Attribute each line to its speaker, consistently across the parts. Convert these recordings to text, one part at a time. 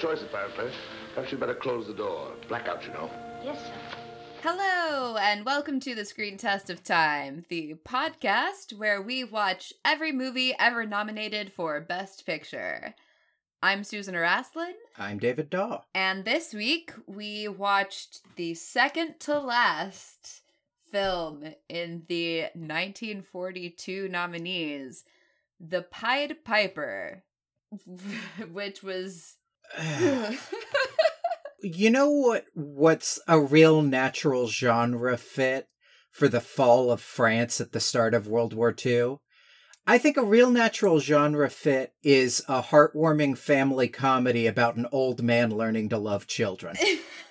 Speaker 1: choice, apparently. Perhaps you'd better close the door. Blackout, you know.
Speaker 2: Yes, sir.
Speaker 3: Hello, and welcome to the Screen Test of Time, the podcast where we watch every movie ever nominated for Best Picture. I'm Susan Araslin,
Speaker 4: I'm David Daw.
Speaker 3: and this week we watched the second to last film in the 1942 nominees, The Pied Piper, which was.
Speaker 4: you know what what's a real natural genre fit for the fall of France at the start of World War II? I think a real natural genre fit is a heartwarming family comedy about an old man learning to love children.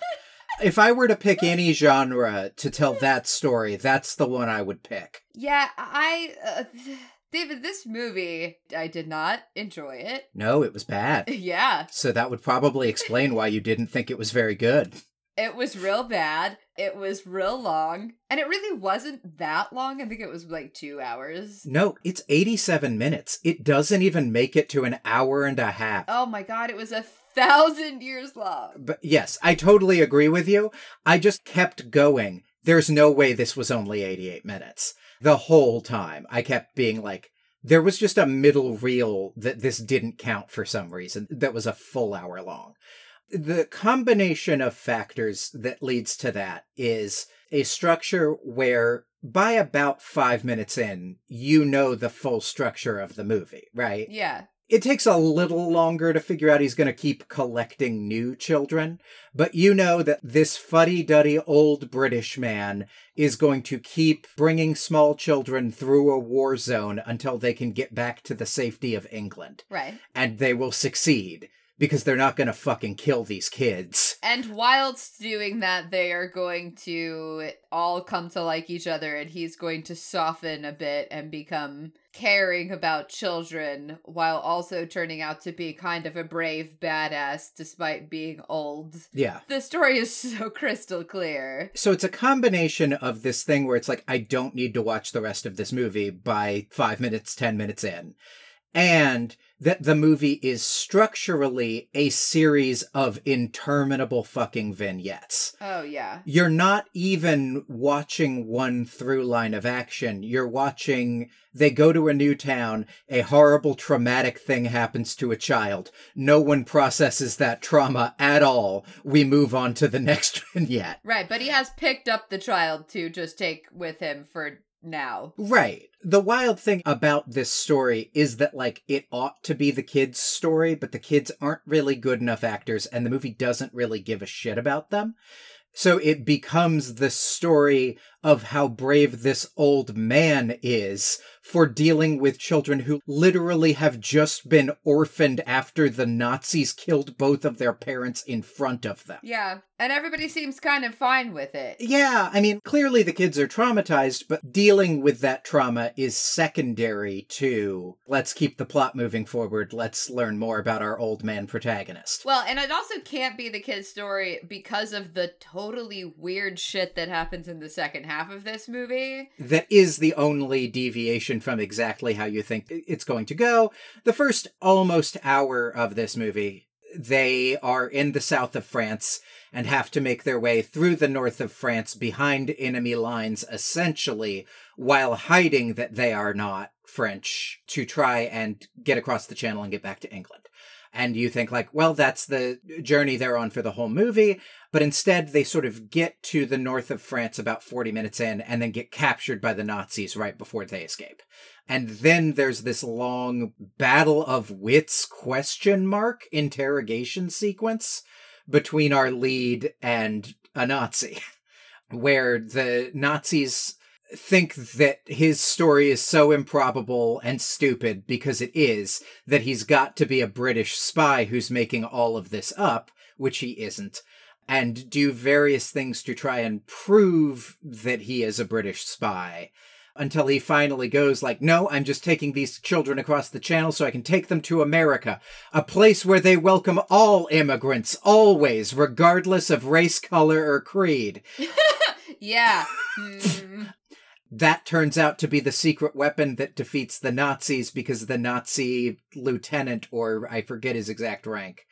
Speaker 4: if I were to pick any genre to tell that story, that's the one I would pick.
Speaker 3: Yeah, I. Uh, David, this movie, I did not enjoy it.
Speaker 4: No, it was bad.
Speaker 3: Yeah,
Speaker 4: So that would probably explain why you didn't think it was very good.
Speaker 3: it was real bad. It was real long. And it really wasn't that long. I think it was like two hours.
Speaker 4: No, it's 87 minutes. It doesn't even make it to an hour and a half.
Speaker 3: Oh my god, it was a thousand years long.
Speaker 4: But yes, I totally agree with you. I just kept going. There's no way this was only 88 minutes. The whole time, I kept being like, there was just a middle reel that this didn't count for some reason that was a full hour long. The combination of factors that leads to that is a structure where by about five minutes in, you know the full structure of the movie, right?
Speaker 3: Yeah.
Speaker 4: It takes a little longer to figure out he's going to keep collecting new children, but you know that this fuddy duddy old British man is going to keep bringing small children through a war zone until they can get back to the safety of England.
Speaker 3: Right.
Speaker 4: And they will succeed because they're not going to fucking kill these kids.
Speaker 3: And whilst doing that, they are going to all come to like each other, and he's going to soften a bit and become caring about children while also turning out to be kind of a brave badass despite being old.
Speaker 4: Yeah.
Speaker 3: The story is so crystal clear.
Speaker 4: So it's a combination of this thing where it's like, I don't need to watch the rest of this movie by five minutes, 10 minutes in. And that the movie is structurally a series of interminable fucking vignettes.
Speaker 3: Oh, yeah.
Speaker 4: You're not even watching one through line of action. You're watching they go to a new town, a horrible traumatic thing happens to a child. No one processes that trauma at all. We move on to the next vignette.
Speaker 3: Right, but he has picked up the child to just take with him for now.
Speaker 4: Right. The wild thing about this story is that, like, it ought to be the kids' story, but the kids aren't really good enough actors, and the movie doesn't really give a shit about them. So it becomes the story of how brave this old man is for dealing with children who literally have just been orphaned after the Nazis killed both of their parents in front of them.
Speaker 3: Yeah, and everybody seems kind of fine with it.
Speaker 4: Yeah, I mean, clearly the kids are traumatized, but dealing with that trauma is secondary to let's keep the plot moving forward, let's learn more about our old man protagonist.
Speaker 3: Well, and it also can't be the kid's story because of the totally weird shit that happens in the second half of this movie.
Speaker 4: That is the only deviation from exactly how you think it's going to go. The first almost hour of this movie, they are in the south of France and have to make their way through the north of France behind enemy lines, essentially, while hiding that they are not French to try and get across the channel and get back to England. And you think, like, well, that's the journey they're on for the whole movie. But instead, they sort of get to the north of France about 40 minutes in and then get captured by the Nazis right before they escape. And then there's this long battle of wits question mark interrogation sequence between our lead and a Nazi, where the Nazis think that his story is so improbable and stupid because it is that he's got to be a British spy who's making all of this up, which he isn't, and do various things to try and prove that he is a British spy. Until he finally goes like, no, I'm just taking these children across the channel so I can take them to America, a place where they welcome all immigrants, always, regardless of race, color, or creed.
Speaker 3: Yeah. Hmm.
Speaker 4: That turns out to be the secret weapon that defeats the Nazis because the Nazi lieutenant, or I forget his exact rank,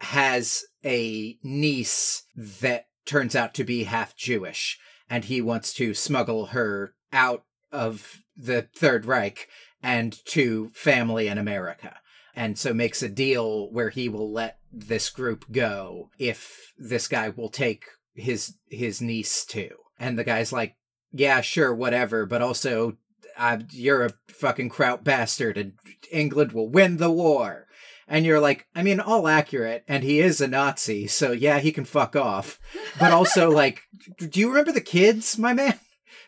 Speaker 4: has a niece that turns out to be half Jewish, and he wants to smuggle her out of the Third Reich and to family in America. And so makes a deal where he will let this group go if this guy will take his his niece too. And the guy's like, "Yeah, sure, whatever, but also uh, you're a fucking kraut bastard and England will win the war." And you're like, I mean, all accurate, and he is a Nazi, so yeah, he can fuck off. But also, like, do you remember the kids, my man?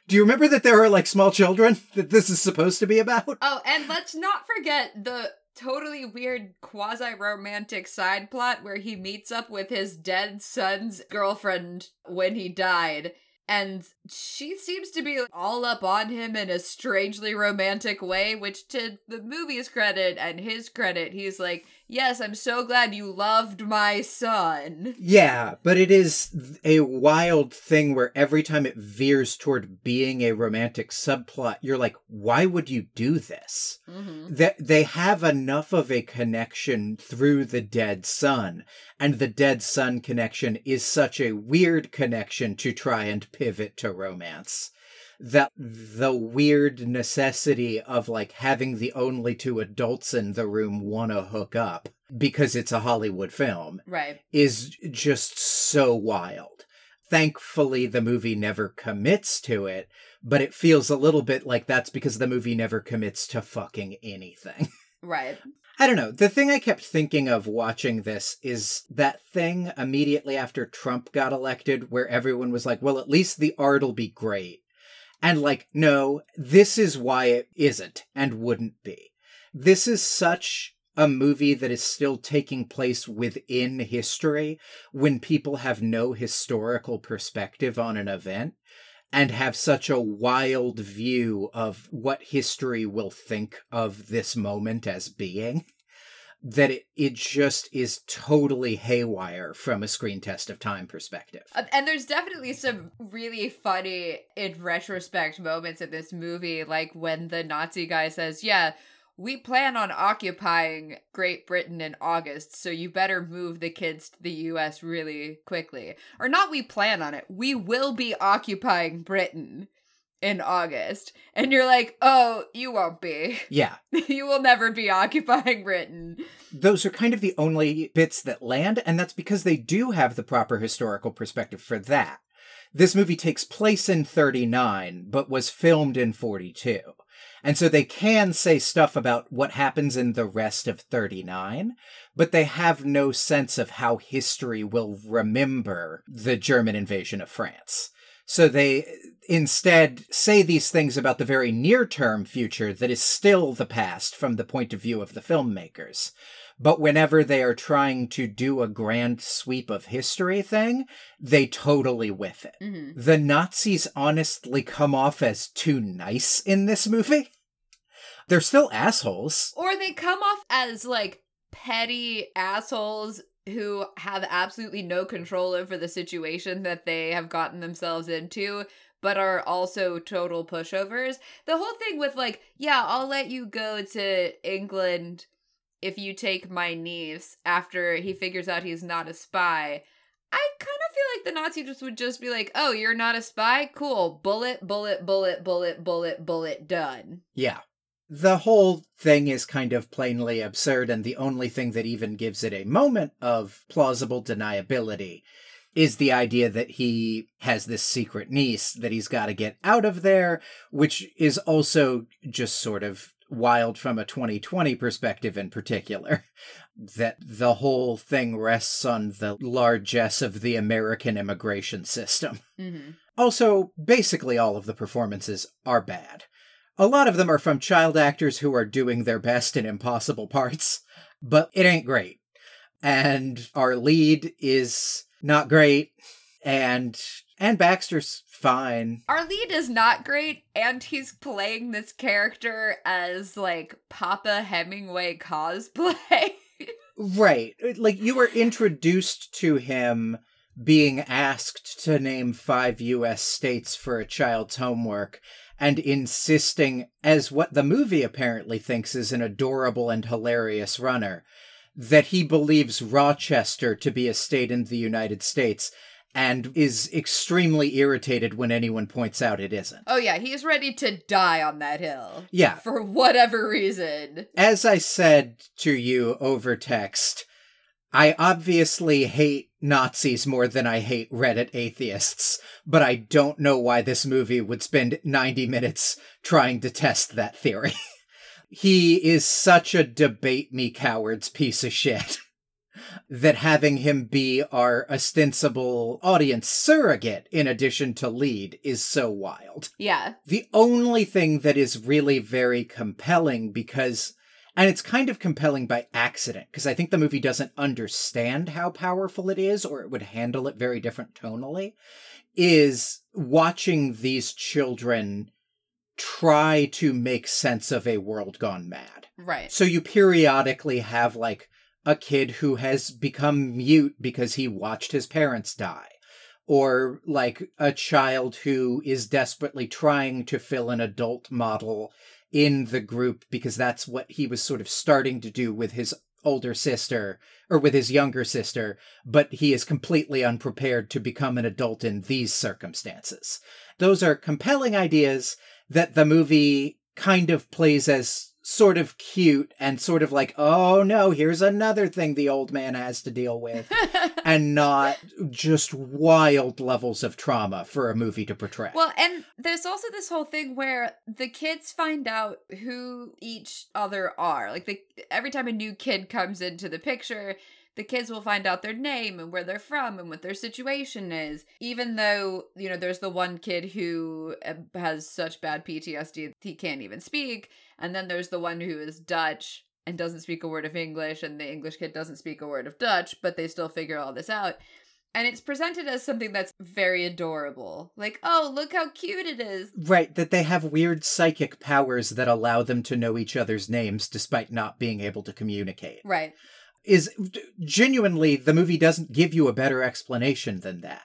Speaker 4: Do you remember that there are like small children that this is supposed to be about?
Speaker 3: Oh, and let's not forget the totally weird quasi romantic side plot where he meets up with his dead son's girlfriend when he died. And she seems to be all up on him in a strangely romantic way, which to the movie's credit and his credit, he's like, Yes, I'm so glad you loved my son.
Speaker 4: Yeah, but it is a wild thing where every time it veers toward being a romantic subplot, you're like, why would you do this?
Speaker 3: Mm-hmm.
Speaker 4: They, they have enough of a connection through the dead son, and the dead son connection is such a weird connection to try and pivot to romance that the weird necessity of like having the only two adults in the room want to hook up because it's a Hollywood film
Speaker 3: Right.
Speaker 4: is just so wild. Thankfully, the movie never commits to it, but it feels a little bit like that's because the movie never commits to fucking anything.
Speaker 3: Right.
Speaker 4: I don't know. The thing I kept thinking of watching this is that thing immediately after Trump got elected where everyone was like, well, at least the art'll be great. And like, no, this is why it isn't and wouldn't be. This is such a movie that is still taking place within history when people have no historical perspective on an event and have such a wild view of what history will think of this moment as being that it, it just is totally haywire from a screen test of time perspective.
Speaker 3: Uh, And there's definitely some really funny, in retrospect, moments in this movie, like when the Nazi guy says, Yeah, we plan on occupying Great Britain in August, so you better move the kids to the US really quickly. Or not, we plan on it. We will be occupying Britain in August. And you're like, Oh, you won't be.
Speaker 4: Yeah,
Speaker 3: you will never be occupying Britain.
Speaker 4: those are kind of the only bits that land, and that's because they do have the proper historical perspective for that. This movie takes place in 39, but was filmed in 42. And so they can say stuff about what happens in the rest of 39, but they have no sense of how history will remember the German invasion of France. So they instead say these things about the very near term future that is still the past from the point of view of the filmmakers. But whenever they are trying to do a grand sweep of history thing, they totally whiff it.
Speaker 3: hmm
Speaker 4: The Nazis honestly come off as too nice in this movie. They're still assholes.
Speaker 3: Or they come off as like petty assholes who have absolutely no control over the situation that they have gotten themselves into, but are also total pushovers. The whole thing with like, yeah, I'll let you go to England if you take my niece after he figures out he's not a spy. I kind of feel like the Nazi just would just be like, "Oh, you're not a spy? Cool. Bullet, bullet, bullet, bullet, bullet, bullet, done."
Speaker 4: Yeah. The whole thing is kind of plainly absurd, and the only thing that even gives it a moment of plausible deniability is the idea that he has this secret niece that he's got to get out of there, which is also just sort of wild from a 2020 perspective in particular. That the whole thing rests on the largesse of the American immigration system.
Speaker 3: Mm-hmm.
Speaker 4: Also, basically all of the performances are bad. A lot of them are from child actors who are doing their best in impossible parts, but it ain't great. And our lead is not great, and and Baxter's fine.
Speaker 3: Our lead is not great, and he's playing this character as like Papa Hemingway cosplay.
Speaker 4: Right. Like you were introduced to him being asked to name five US states for a child's homework and insisting, as what the movie apparently thinks is an adorable and hilarious runner, that he believes Rochester to be a state in the United States and is extremely irritated when anyone points out it isn't.
Speaker 3: Oh yeah, he's ready to die on that hill.
Speaker 4: Yeah.
Speaker 3: For whatever reason.
Speaker 4: As I said to you over text, I obviously hate Nazis more than I hate Reddit atheists, but I don't know why this movie would spend 90 minutes trying to test that theory. he is such a debate me cowards piece of shit that having him be our ostensible audience surrogate in addition to lead is so wild.
Speaker 3: Yeah.
Speaker 4: The only thing that is really very compelling because and it's kind of compelling by accident because I think the movie doesn't understand how powerful it is or it would handle it very different tonally is watching these children try to make sense of a world gone mad.
Speaker 3: Right.
Speaker 4: So you periodically have like a kid who has become mute because he watched his parents die. Or like a child who is desperately trying to fill an adult model in the group because that's what he was sort of starting to do with his older sister or with his younger sister, but he is completely unprepared to become an adult in these circumstances. Those are compelling ideas that the movie kind of plays as sort of cute and sort of like, oh no, here's another thing the old man has to deal with, and not just wild levels of trauma for a movie to portray.
Speaker 3: Well, and there's also this whole thing where the kids find out who each other are. Like the every time a new kid comes into the picture, the kids will find out their name and where they're from and what their situation is. Even though, you know, there's the one kid who uh, has such bad PTSD he can't even speak, and then there's the one who is Dutch and doesn't speak a word of English, and the English kid doesn't speak a word of Dutch, but they still figure all this out. And it's presented as something that's very adorable. Like, oh, look how cute it is.
Speaker 4: Right, that they have weird psychic powers that allow them to know each other's names despite not being able to communicate.
Speaker 3: Right
Speaker 4: is genuinely the movie doesn't give you a better explanation than that.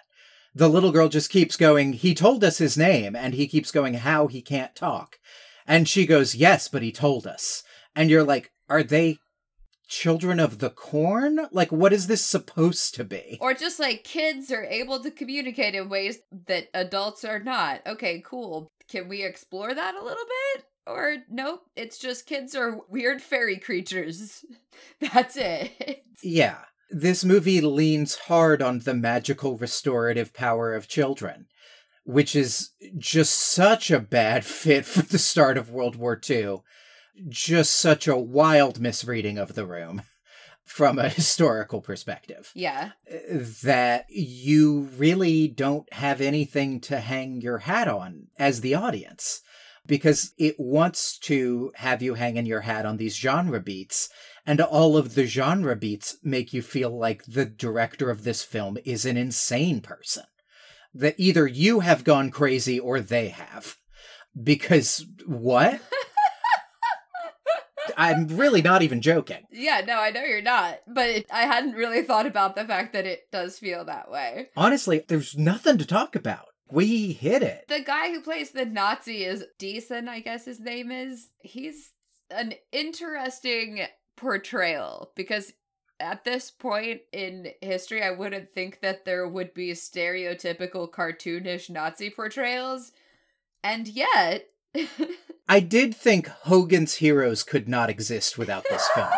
Speaker 4: The little girl just keeps going, he told us his name, and he keeps going, how he can't talk. And she goes, yes, but he told us. And you're like, are they children of the corn? Like, what is this supposed to be?
Speaker 3: Or just like kids are able to communicate in ways that adults are not. Okay, cool. Can we explore that a little bit? Or nope, it's just kids are weird fairy creatures. That's it.
Speaker 4: Yeah. This movie leans hard on the magical restorative power of children, which is just such a bad fit for the start of World War II. Just such a wild misreading of the room from a historical perspective.
Speaker 3: Yeah.
Speaker 4: That you really don't have anything to hang your hat on as the audience because it wants to have you hanging your hat on these genre beats. And all of the genre beats make you feel like the director of this film is an insane person. That either you have gone crazy or they have. Because what? I'm really not even joking.
Speaker 3: Yeah, no, I know you're not. But it, I hadn't really thought about the fact that it does feel that way.
Speaker 4: Honestly, there's nothing to talk about. We hit it.
Speaker 3: The guy who plays the Nazi is Diessen, I guess his name is. He's an interesting portrayal because at this point in history, I wouldn't think that there would be stereotypical cartoonish Nazi portrayals. And yet.
Speaker 4: I did think Hogan's Heroes could not exist without this film.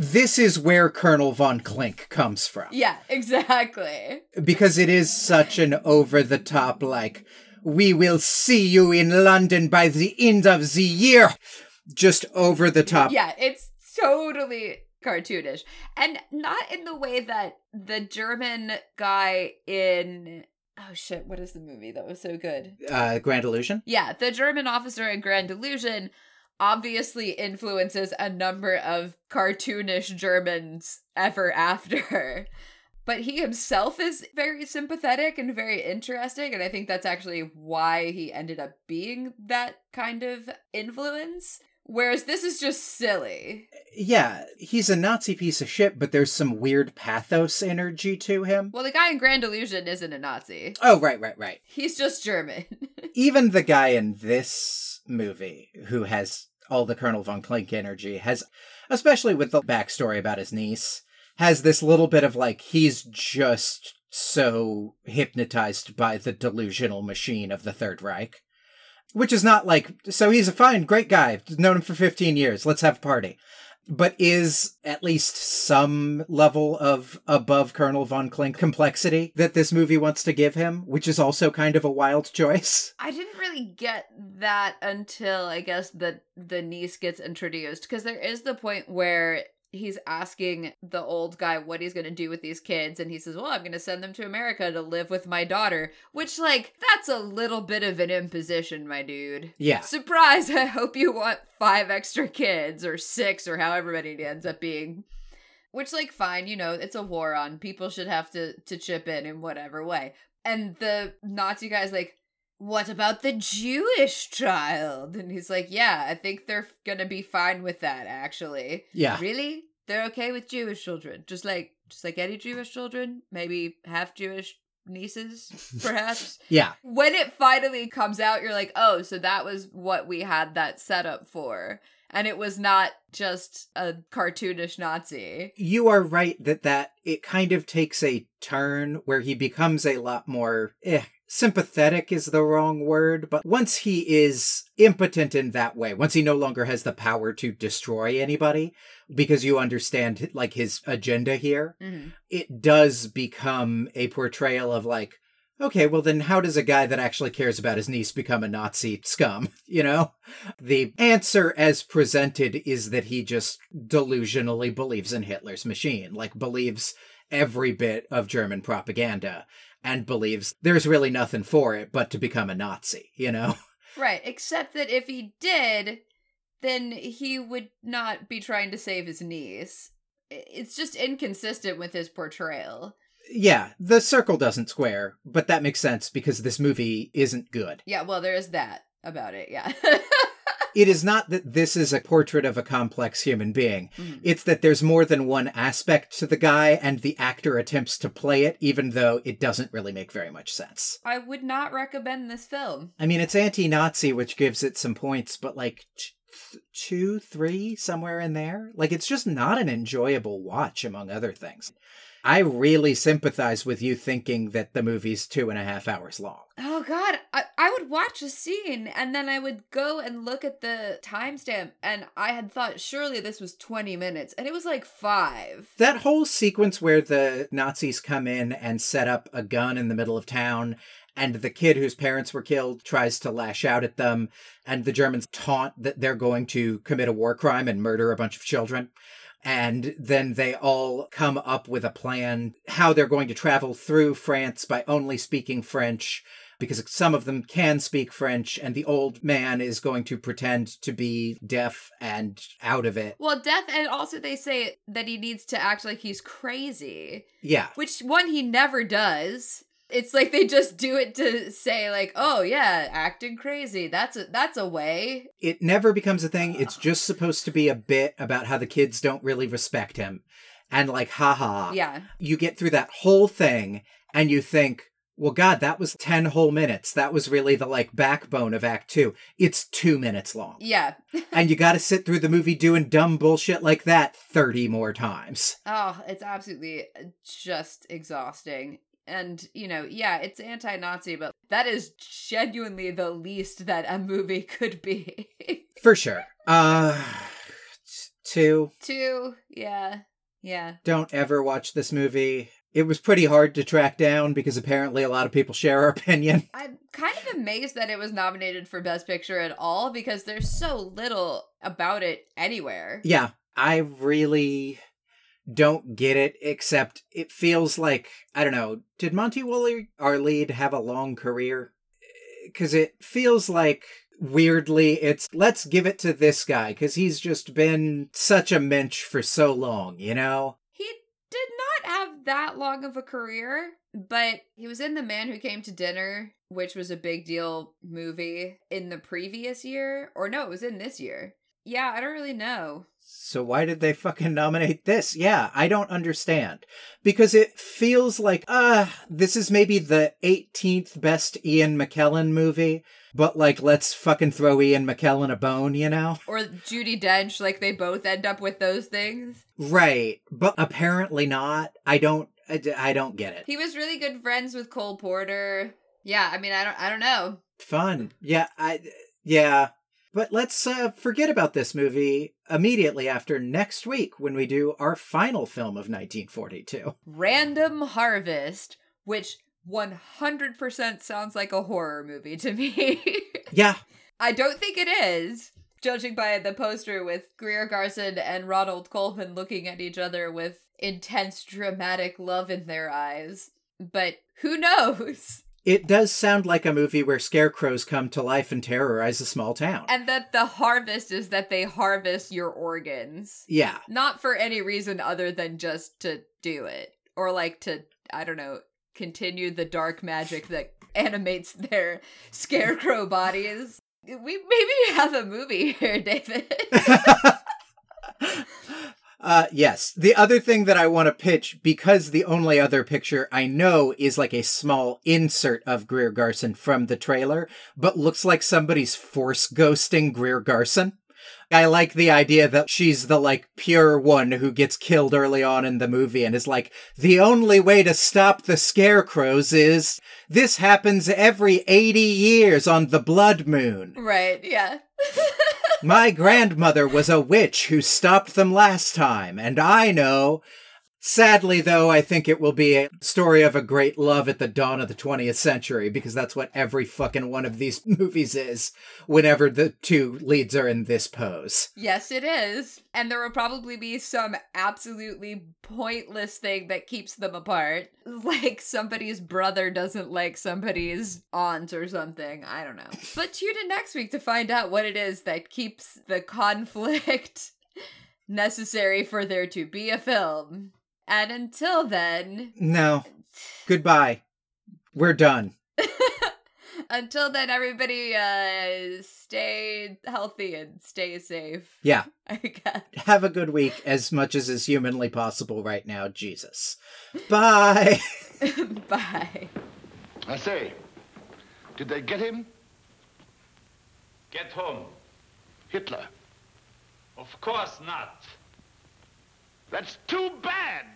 Speaker 4: This is where Colonel von Klink comes from.
Speaker 3: Yeah, exactly.
Speaker 4: Because it is such an over the top, like, we will see you in London by the end of the year. Just over the top.
Speaker 3: Yeah, it's totally cartoonish. And not in the way that the German guy in oh shit, what is the movie that was so good?
Speaker 4: Uh Grand Illusion?
Speaker 3: Yeah, the German officer in Grand Illusion obviously influences a number of cartoonish Germans ever after. But he himself is very sympathetic and very interesting, and I think that's actually why he ended up being that kind of influence. Whereas this is just silly.
Speaker 4: Yeah, he's a Nazi piece of shit, but there's some weird pathos energy to him.
Speaker 3: Well, the guy in Grand Illusion isn't a Nazi.
Speaker 4: Oh, right, right, right.
Speaker 3: He's just German.
Speaker 4: Even the guy in this movie who has all the Colonel von Klink energy, has, especially with the backstory about his niece, has this little bit of like, he's just so hypnotized by the delusional machine of the Third Reich. Which is not like, so he's a fine, great guy, known him for 15 years, let's have a party but is at least some level of above Colonel von Klink complexity that this movie wants to give him, which is also kind of a wild choice.
Speaker 3: I didn't really get that until I guess the the niece gets introduced because there is the point where he's asking the old guy what he's going to do with these kids and he says well i'm going to send them to america to live with my daughter which like that's a little bit of an imposition my dude.
Speaker 4: Yeah.
Speaker 3: surprise i hope you want five extra kids or six or however many it ends up being. Which like fine you know it's a war on people should have to to chip in in whatever way. And the nazi guy's like what about the Jewish child? And he's like, yeah, I think they're gonna be fine with that, actually.
Speaker 4: Yeah.
Speaker 3: Really? They're okay with Jewish children. Just like just like any Jewish children, maybe half Jewish nieces, perhaps.
Speaker 4: Yeah.
Speaker 3: when it finally comes out, you're like, oh, so that was what we had that set up for. And it was not just a cartoonish Nazi.
Speaker 4: You are right that that it kind of takes a turn where he becomes a lot more eh, sympathetic is the wrong word, but once he is impotent in that way, once he no longer has the power to destroy anybody, because you understand like his agenda here,
Speaker 3: Mm-hmm.
Speaker 4: it does become a portrayal of like, okay, well then how does a guy that actually cares about his niece become a Nazi scum? You know? The answer as presented is that he just delusionally believes in Hitler's machine, like believes every bit of German propaganda and believes there's really nothing for it but to become a Nazi, you know?
Speaker 3: Right, except that if he did, then he would not be trying to save his niece. It's just inconsistent with his portrayal.
Speaker 4: Yeah, the circle doesn't square, but that makes sense because this movie isn't good.
Speaker 3: Yeah, well, there is that about it, yeah.
Speaker 4: It is not that this is a portrait of a complex human being.
Speaker 3: Mhm.
Speaker 4: It's that there's more than one aspect to the guy, and the actor attempts to play it, even though it doesn't really make very much sense.
Speaker 3: I would not recommend this film.
Speaker 4: I mean, it's anti Nazi, which gives it some points, but like t- th- two, three, somewhere in there. Like, it's just not an enjoyable watch, among other things. I really sympathize with you thinking that the movie's two and a half hours long.
Speaker 3: Oh god, I, I would watch a scene and then I would go and look at the timestamp and I had thought surely this was 20 minutes and it was like 5.
Speaker 4: That whole sequence where the Nazis come in and set up a gun in the middle of town, and the kid whose parents were killed tries to lash out at them, and the Germans taunt that they're going to commit a war crime and murder a bunch of children. And then they all come up with a plan how they're going to travel through France by only speaking French because some of them can speak French, and the old man is going to pretend to be deaf and out of it.
Speaker 3: Well, deaf, and also they say that he needs to act like he's crazy,
Speaker 4: Yeah.
Speaker 3: which one he never does. It's like they just do it to say like, "Oh yeah, acting crazy. That's a that's a way."
Speaker 4: it never becomes a thing. It's just supposed to be a bit about how the kids don't really respect him. And like, haha.
Speaker 3: Yeah.
Speaker 4: You get through that whole thing and you think, well, God, that was 10 whole minutes. That was really the like backbone of Act Two. It's two minutes long.
Speaker 3: Yeah.
Speaker 4: and you got to sit through the movie doing dumb bullshit like that 30 more times.
Speaker 3: Oh, it's absolutely just exhausting. And, you know, yeah, it's anti Nazi, but that is genuinely the least that a movie could be.
Speaker 4: For sure. Uh, two.
Speaker 3: Two, yeah, yeah.
Speaker 4: Don't ever watch this movie. It was pretty hard to track down because apparently a lot of people share our opinion.
Speaker 3: I'm kind of amazed that it was nominated for Best Picture at all because there's so little about it anywhere.
Speaker 4: Yeah, I really don't get it, except it feels like, I don't know, did Monty Woolley, our lead, have a long career? Eh, because it feels like weirdly it's let's give it to this guy because he's just been such a mensch for so long, you know?
Speaker 3: He did not have that long of a career, but he was in The Man Who Came to Dinner, which was a big deal movie in the previous year. Or no, it was in this year. Yeah, I don't really know.
Speaker 4: So why did they fucking nominate this? Yeah, I don't understand. Because it feels like, uh, this is maybe the 18th best Ian McKellen movie, but like let's fucking throw Ian McKellen a bone, you know?
Speaker 3: Or Judi Dench, like they both end up with those things.
Speaker 4: Right, but apparently not. I don't I, I don't get it.
Speaker 3: He was really good friends with Cole Porter. Yeah, I mean, I don't, I don't know.
Speaker 4: Fun. Yeah, I yeah. But let's uh, forget about this movie immediately after next week when we do our final film of 1942.
Speaker 3: Random Harvest, which 100% sounds like a horror movie to me.
Speaker 4: Yeah,
Speaker 3: I don't think it is, judging by the poster with Greer Garson and Ronald Colman looking at each other with intense dramatic love in their eyes. But who knows?
Speaker 4: It does sound like a movie where scarecrows come to life and terrorize a small town.
Speaker 3: And that the harvest is that they harvest your organs.
Speaker 4: yeah.
Speaker 3: Not for any reason other than just to do it. Or like to, I don't know, continue the dark magic that animates their scarecrow bodies. We maybe have a movie here, David.
Speaker 4: Uh, yes. The other thing that I want to pitch, because the only other picture I know is like a small insert of Greer Garson from the trailer, but looks like somebody's force ghosting Greer Garson. I like the idea that she's the like pure one who gets killed early on in the movie and is like, the only way to stop the scarecrows is this happens every 80 years on the blood moon.
Speaker 3: right, yeah.
Speaker 4: My grandmother was a witch who stopped them last time, and I know. Sadly, though, I think it will be a story of a great love at the dawn of the 20th century, because that's what every fucking one of these movies is whenever the two leads are in this pose.
Speaker 3: Yes, it is. And there will probably be some absolutely pointless thing that keeps them apart. Like somebody's brother doesn't like somebody's aunt or something. I don't know. But tune in next week to find out what it is that keeps the conflict necessary for there to be a film. And until then,
Speaker 4: No. Goodbye. We're done.
Speaker 3: until then, everybody uh, stay healthy and stay safe.
Speaker 4: Yeah.
Speaker 3: I guess.
Speaker 4: Have a good week as much as is humanly possible right now, Jesus. Bye.
Speaker 3: Bye.
Speaker 1: I say, did they get him?
Speaker 2: Get home.
Speaker 1: Hitler.
Speaker 2: Of course not.
Speaker 1: That's too bad.